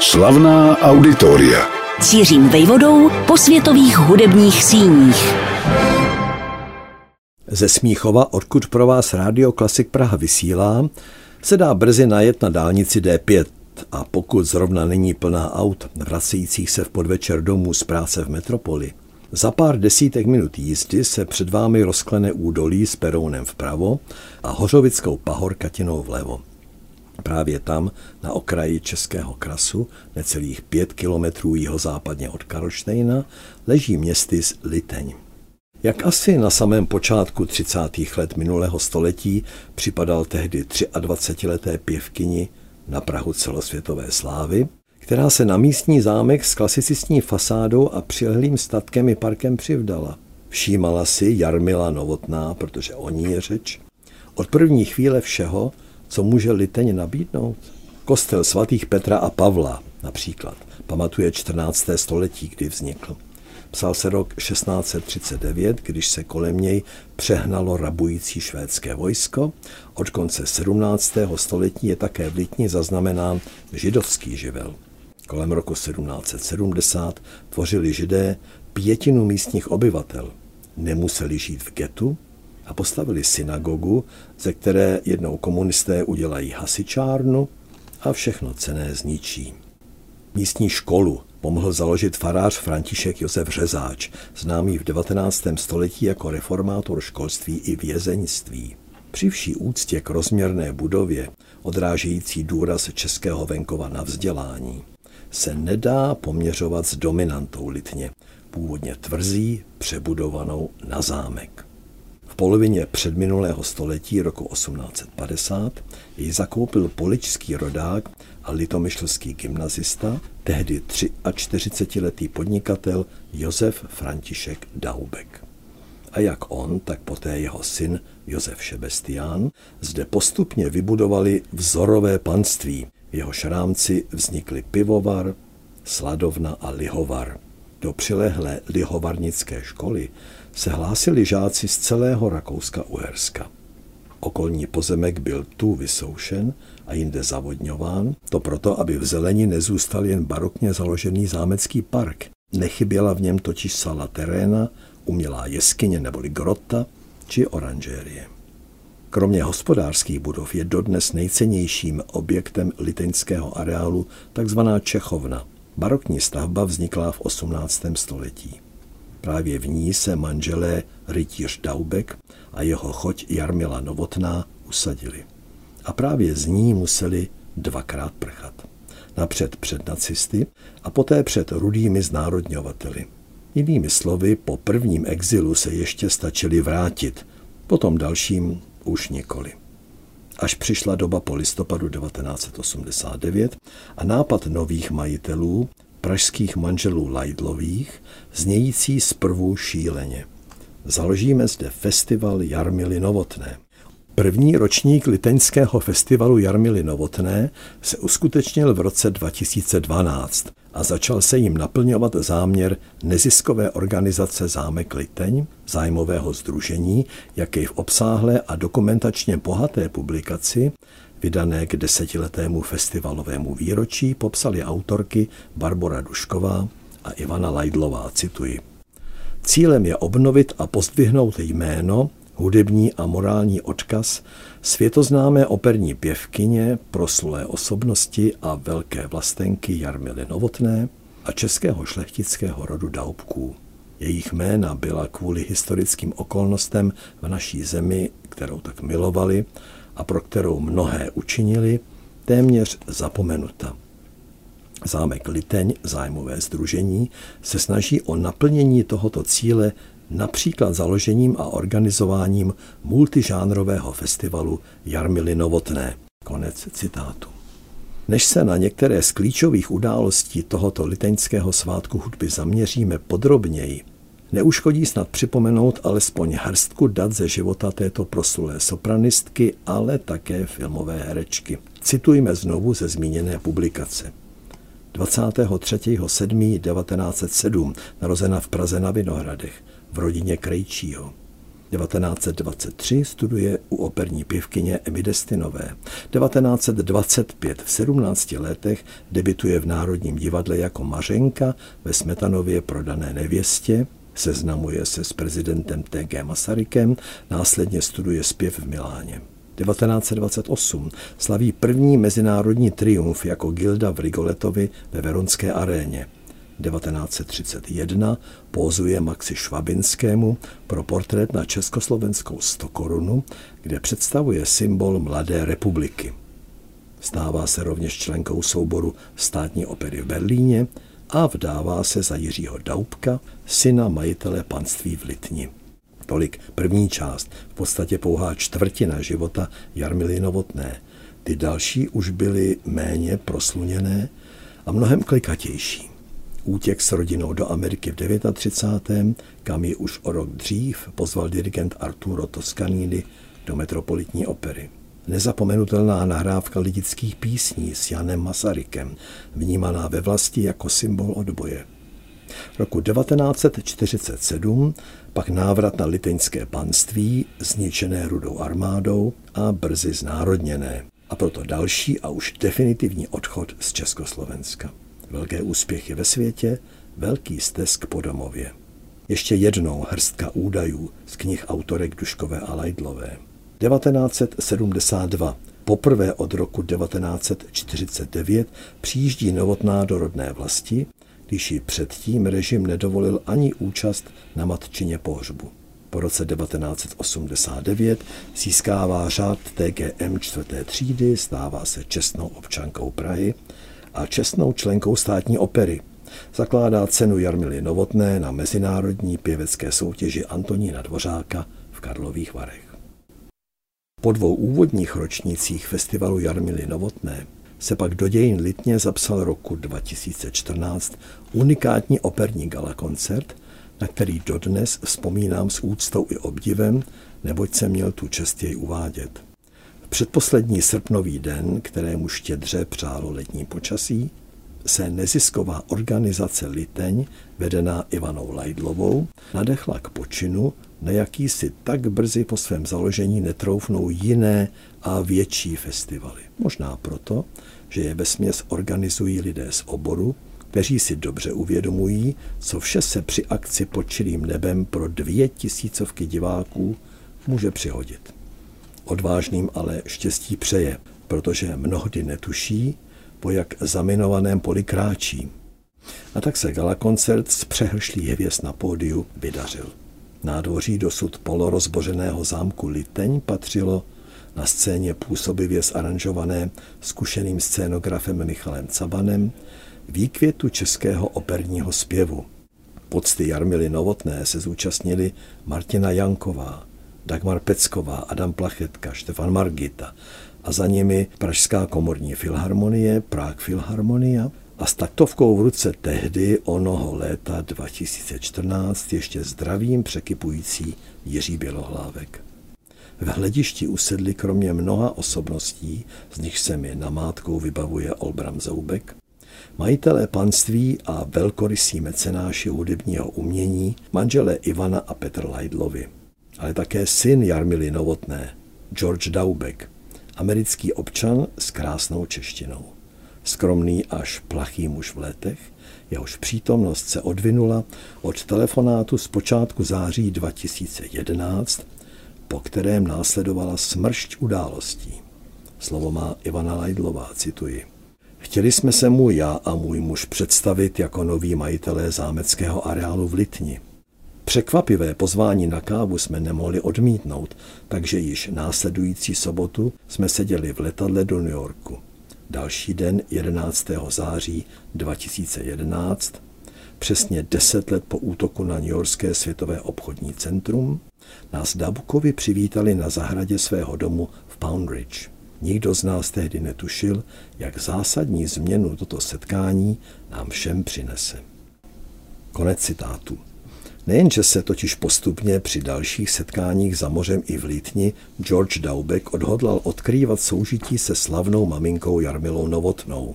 Slavná auditoria. Cířím vejvodou po světových hudebních síních. Ze Smíchova, odkud pro vás Rádio Klasik Praha vysílá, se dá brzy najet na dálnici D5 a pokud zrovna není plná aut vracejících se v podvečer domů z práce v metropoli, za pár desítek minut jízdy se před vámi rozklene údolí s Perounem vpravo a Hořovickou pahorkatinou vlevo. Právě tam, na okraji Českého krasu, necelých pět kilometrů jihozápadně od Karlštejna, leží městys Liteň. Jak asi na samém počátku 30. let minulého století připadal tehdy 23-leté pěvkyni na Prahu celosvětové slávy, která se na místní zámek s klasicistní fasádou a přilehlým statkem i parkem přivdala. Všímala si Jarmila Novotná, protože o ní je řeč, od první chvíle všeho, co může Liteň nabídnout. Kostel svatých Petra a Pavla například pamatuje 14. století, kdy vznikl. Psal se rok 1639, když se kolem něj přehnalo rabující švédské vojsko. Od konce 17. století je také v Litni zaznamenán židovský živel. Kolem roku 1770 tvořili židé pětinu místních obyvatel. Nemuseli žít v getu a postavili synagogu, ze které jednou komunisté udělají hasičárnu a všechno cené zničí. Místní školu pomohl založit farář František Josef Řezáč, známý v 19. století jako reformátor školství i vězeňství. Při vší úctě k rozměrné budově, odrážející důraz českého venkova na vzdělání, se nedá poměřovat s dominantou Litně, původně tvrzí, přebudovanou na zámek. Polovině předminulého století roku 1850 jej zakoupil poličský rodák a litomyšlský gymnazista, tehdy 43-letý podnikatel Josef František Daubek. A jak on, tak poté jeho syn Josef Šebestián zde postupně vybudovali vzorové panství, v jehož rámci vznikly pivovar, sladovna a lihovar. Do přilehlé lihovarnické školy se hlásili žáci z celého Rakouska-Uherska. Okolní pozemek byl tu vysoušen a jinde zavodňován, to proto, aby v zelení nezůstal jen barokně založený zámecký park. Nechyběla v něm totiž sala teréna, umělá jeskyně neboli grota či oranžérie. Kromě hospodářských budov je dodnes nejcennějším objektem liteňského areálu takzvaná Čechovna. Barokní stavba vznikla v 18. století. Právě v ní se manželé rytíř Daubek a jeho choť Jarmila Novotná usadili. A právě z ní museli dvakrát prchat. Napřed před nacisty a poté před rudými znárodňovateli. Jinými slovy, po prvním exilu se ještě stačili vrátit, potom dalším už nikoli. Až přišla doba po listopadu 1989 a nápad nových majitelů, pražských manželů Lajdlových, znějící zprvu šíleně. Založíme zde festival Jarmily Novotné. První ročník Liteňského festivalu Jarmily Novotné se uskutečnil v roce 2012 a začal se jim naplňovat záměr neziskové organizace Zámek Liteň, zájmového združení, jaké v obsáhlé a dokumentačně bohaté publikaci, vydané k desetiletému festivalovému výročí, popsali autorky Barbara Dušková a Ivana Lajdlová, cituji. Cílem je obnovit a pozdvihnout jméno, hudební a morální odkaz světoznámé operní pěvkyně, proslulé osobnosti a velké vlastenky Jarmily Novotné a českého šlechtického rodu Daubků. Jejich jména byla kvůli historickým okolnostem v naší zemi, kterou tak milovali a pro kterou mnohé učinili, téměř zapomenuta. Zámek Liteň, zájmové združení, se snaží o naplnění tohoto cíle například založením a organizováním multižánrového festivalu Jarmily Novotné. Konec citátu. Než se na některé z klíčových událostí tohoto liteňského svátku hudby zaměříme podrobněji, neuškodí snad připomenout alespoň hrstku dat ze života této proslulé sopranistky, ale také filmové herečky. Citujme znovu ze zmíněné publikace. 23.7.1907, narozena v Praze na Vinohradech, v rodině Krejčího. 1923 studuje u operní pěvkyně Emmy Destinové. 1925 v 17 letech debituje v Národním divadle jako Mařenka ve Smetanově prodané nevěstě, seznamuje se s prezidentem T.G. Masarykem, následně studuje zpěv v Miláně. 1928 slaví první mezinárodní triumf jako Gilda v Rigoletovi ve Veronské aréně. 1931 pózuje Maxi Švabinskému pro portrét na československou stokorunu, kde představuje symbol Mladé republiky. Stává se rovněž členkou souboru státní opery v Berlíně a vdává se za Jiřího Daubka, syna majitele panství v Litni. Tolik první část, v podstatě pouhá čtvrtina života Jarmily Novotné. Ty další už byly méně prosluněné a mnohem klikatější. Útěk s rodinou do Ameriky v 39. kam ji už o rok dřív pozval dirigent Arturo Toscanini do metropolitní opery. Nezapomenutelná nahrávka lidických písní s Janem Masarykem, vnímaná ve vlasti jako symbol odboje. Roku 1947 pak návrat na liteňské panství, zničené rudou armádou a brzy znárodněné. A proto další a už definitivní odchod z Československa. Velké úspěchy ve světě, velký stesk po domově. Ještě jednou hrstka údajů z knih autorek Duškové a Lajdlové. 1972. Poprvé od roku 1949 přijíždí Novotná do rodné vlasti, když ji předtím režim nedovolil ani účast na matčině pohřbu. Po roce 1989 získává řád TGM čtvrté třídy, stává se čestnou občankou Prahy a čestnou členkou státní opery. Zakládá cenu Jarmily Novotné na mezinárodní pěvecké soutěži Antonína Dvořáka v Karlových Varech. Po dvou úvodních ročnících festivalu Jarmily Novotné se pak do dějin Litně zapsal roku 2014 unikátní operní gala koncert, na který dodnes vzpomínám s úctou i obdivem, neboť jsem měl tu čest jej uvádět. V předposlední srpnový den, kterému štědře přálo letní počasí, se nezisková organizace Liteň, vedená Ivanou Lajdlovou, nadechla k počinu, na jaký si tak brzy po svém založení netroufnou jiné a větší festivaly. Možná proto, že je vesměs organizují lidé z oboru, kteří si dobře uvědomují, co vše se při akci pod čirým nebem pro dvě tisícovky diváků může přihodit. Odvážným ale štěstí přeje, protože mnohdy netuší, po jak zaminovaném poli kráčí. A tak se gala koncert z přehršlí hvězd na pódiu vydařil. Nádvoří dosud polorozbořeného zámku Liteň patřilo na scéně působivě zaranžované zkušeným scénografem Michalem Cabanem výkvětu českého operního zpěvu. Pocty Jarmily Novotné se zúčastnili Martina Janková, Dagmar Pecková, Adam Plachetka, Štefan Margita a za nimi Pražská komorní filharmonie, Prague Filharmonia a s taktovkou v ruce tehdy onoho léta 2014 ještě zdravým překypující Jiří Bělohlávek. V hledišti usedli kromě mnoha osobností, z nich se mi namátkou vybavuje Olbram Zoubek, majitelé panství a velkorysí mecenáši hudebního umění, manželé Ivana a Petr Lajdlovi, ale také syn Jarmily Novotné, George Daubek, americký občan s krásnou češtinou. Skromný až plachý muž v letech, jehož přítomnost se odvinula od telefonátu z počátku září 2011 po kterém následovala smršť událostí. Slovo má Ivana Lajdlová, cituji. Chtěli jsme se mu já a můj muž představit jako noví majitelé zámeckého areálu v Litni. Překvapivé pozvání na kávu jsme nemohli odmítnout, takže již následující sobotu jsme seděli v letadle do New Yorku. Další den 11. září 2011, přesně deset let po útoku na New Yorkské světové obchodní centrum, nás Dabukovi přivítali na zahradě svého domu v Poundridge. Nikdo z nás tehdy netušil, jak zásadní změnu toto setkání nám všem přinese. Konec citátu. Nejenže se totiž postupně při dalších setkáních za mořem i v Lítni George Daubek odhodlal odkrývat soužití se slavnou maminkou Jarmilou Novotnou.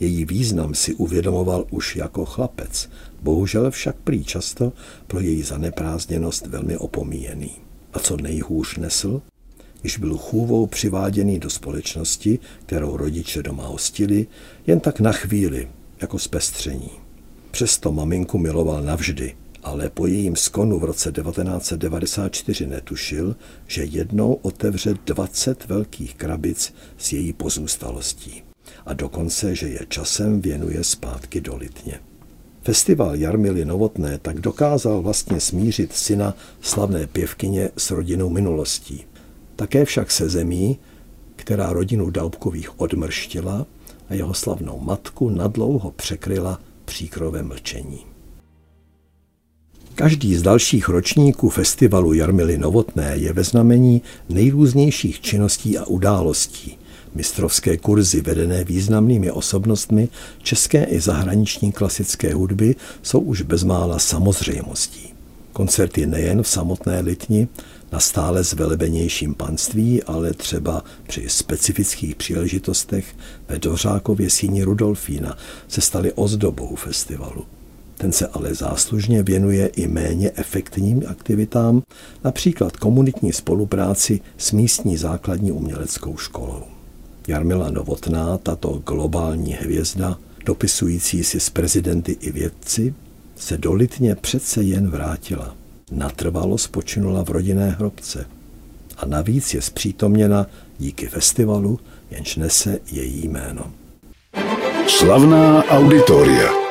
Její význam si uvědomoval už jako chlapec, bohužel však prý často pro její zaneprázdněnost velmi opomíjený. A co nejhůř nesl? Když byl chůvou přiváděný do společnosti, kterou rodiče doma hostili, jen tak na chvíli, jako zpestření. Přesto maminku miloval navždy, ale po jejím skonu v roce 1994 netušil, že jednou otevře 20 velkých krabic s její pozůstalostí a dokonce, že je časem věnuje zpátky do Litně. Festival Jarmily Novotné tak dokázal vlastně smířit syna slavné pěvkyně s rodinou minulostí. Také však se zemí, která rodinu Daubkových odmrštila a jeho slavnou matku nadlouho překryla příkrové mlčení. Každý z dalších ročníků festivalu Jarmily Novotné je ve znamení nejrůznějších činností a událostí. Mistrovské kurzy vedené významnými osobnostmi české i zahraniční klasické hudby jsou už bezmála samozřejmostí. Koncerty nejen v samotné Litni, na stále zvelebenějším panství, ale třeba při specifických příležitostech ve Dořákově síni Rudolfína se staly ozdobou festivalu. Ten se ale záslužně věnuje i méně efektivním aktivitám, například komunitní spolupráci s místní základní uměleckou školou. Jarmila Novotná, tato globální hvězda, dopisující si s prezidenty i vědci, se dolitně přece jen vrátila. Natrvalo spočinula v rodinné hrobce. A navíc je zpřítomněna díky festivalu, jenž nese její jméno. Slavná auditoria.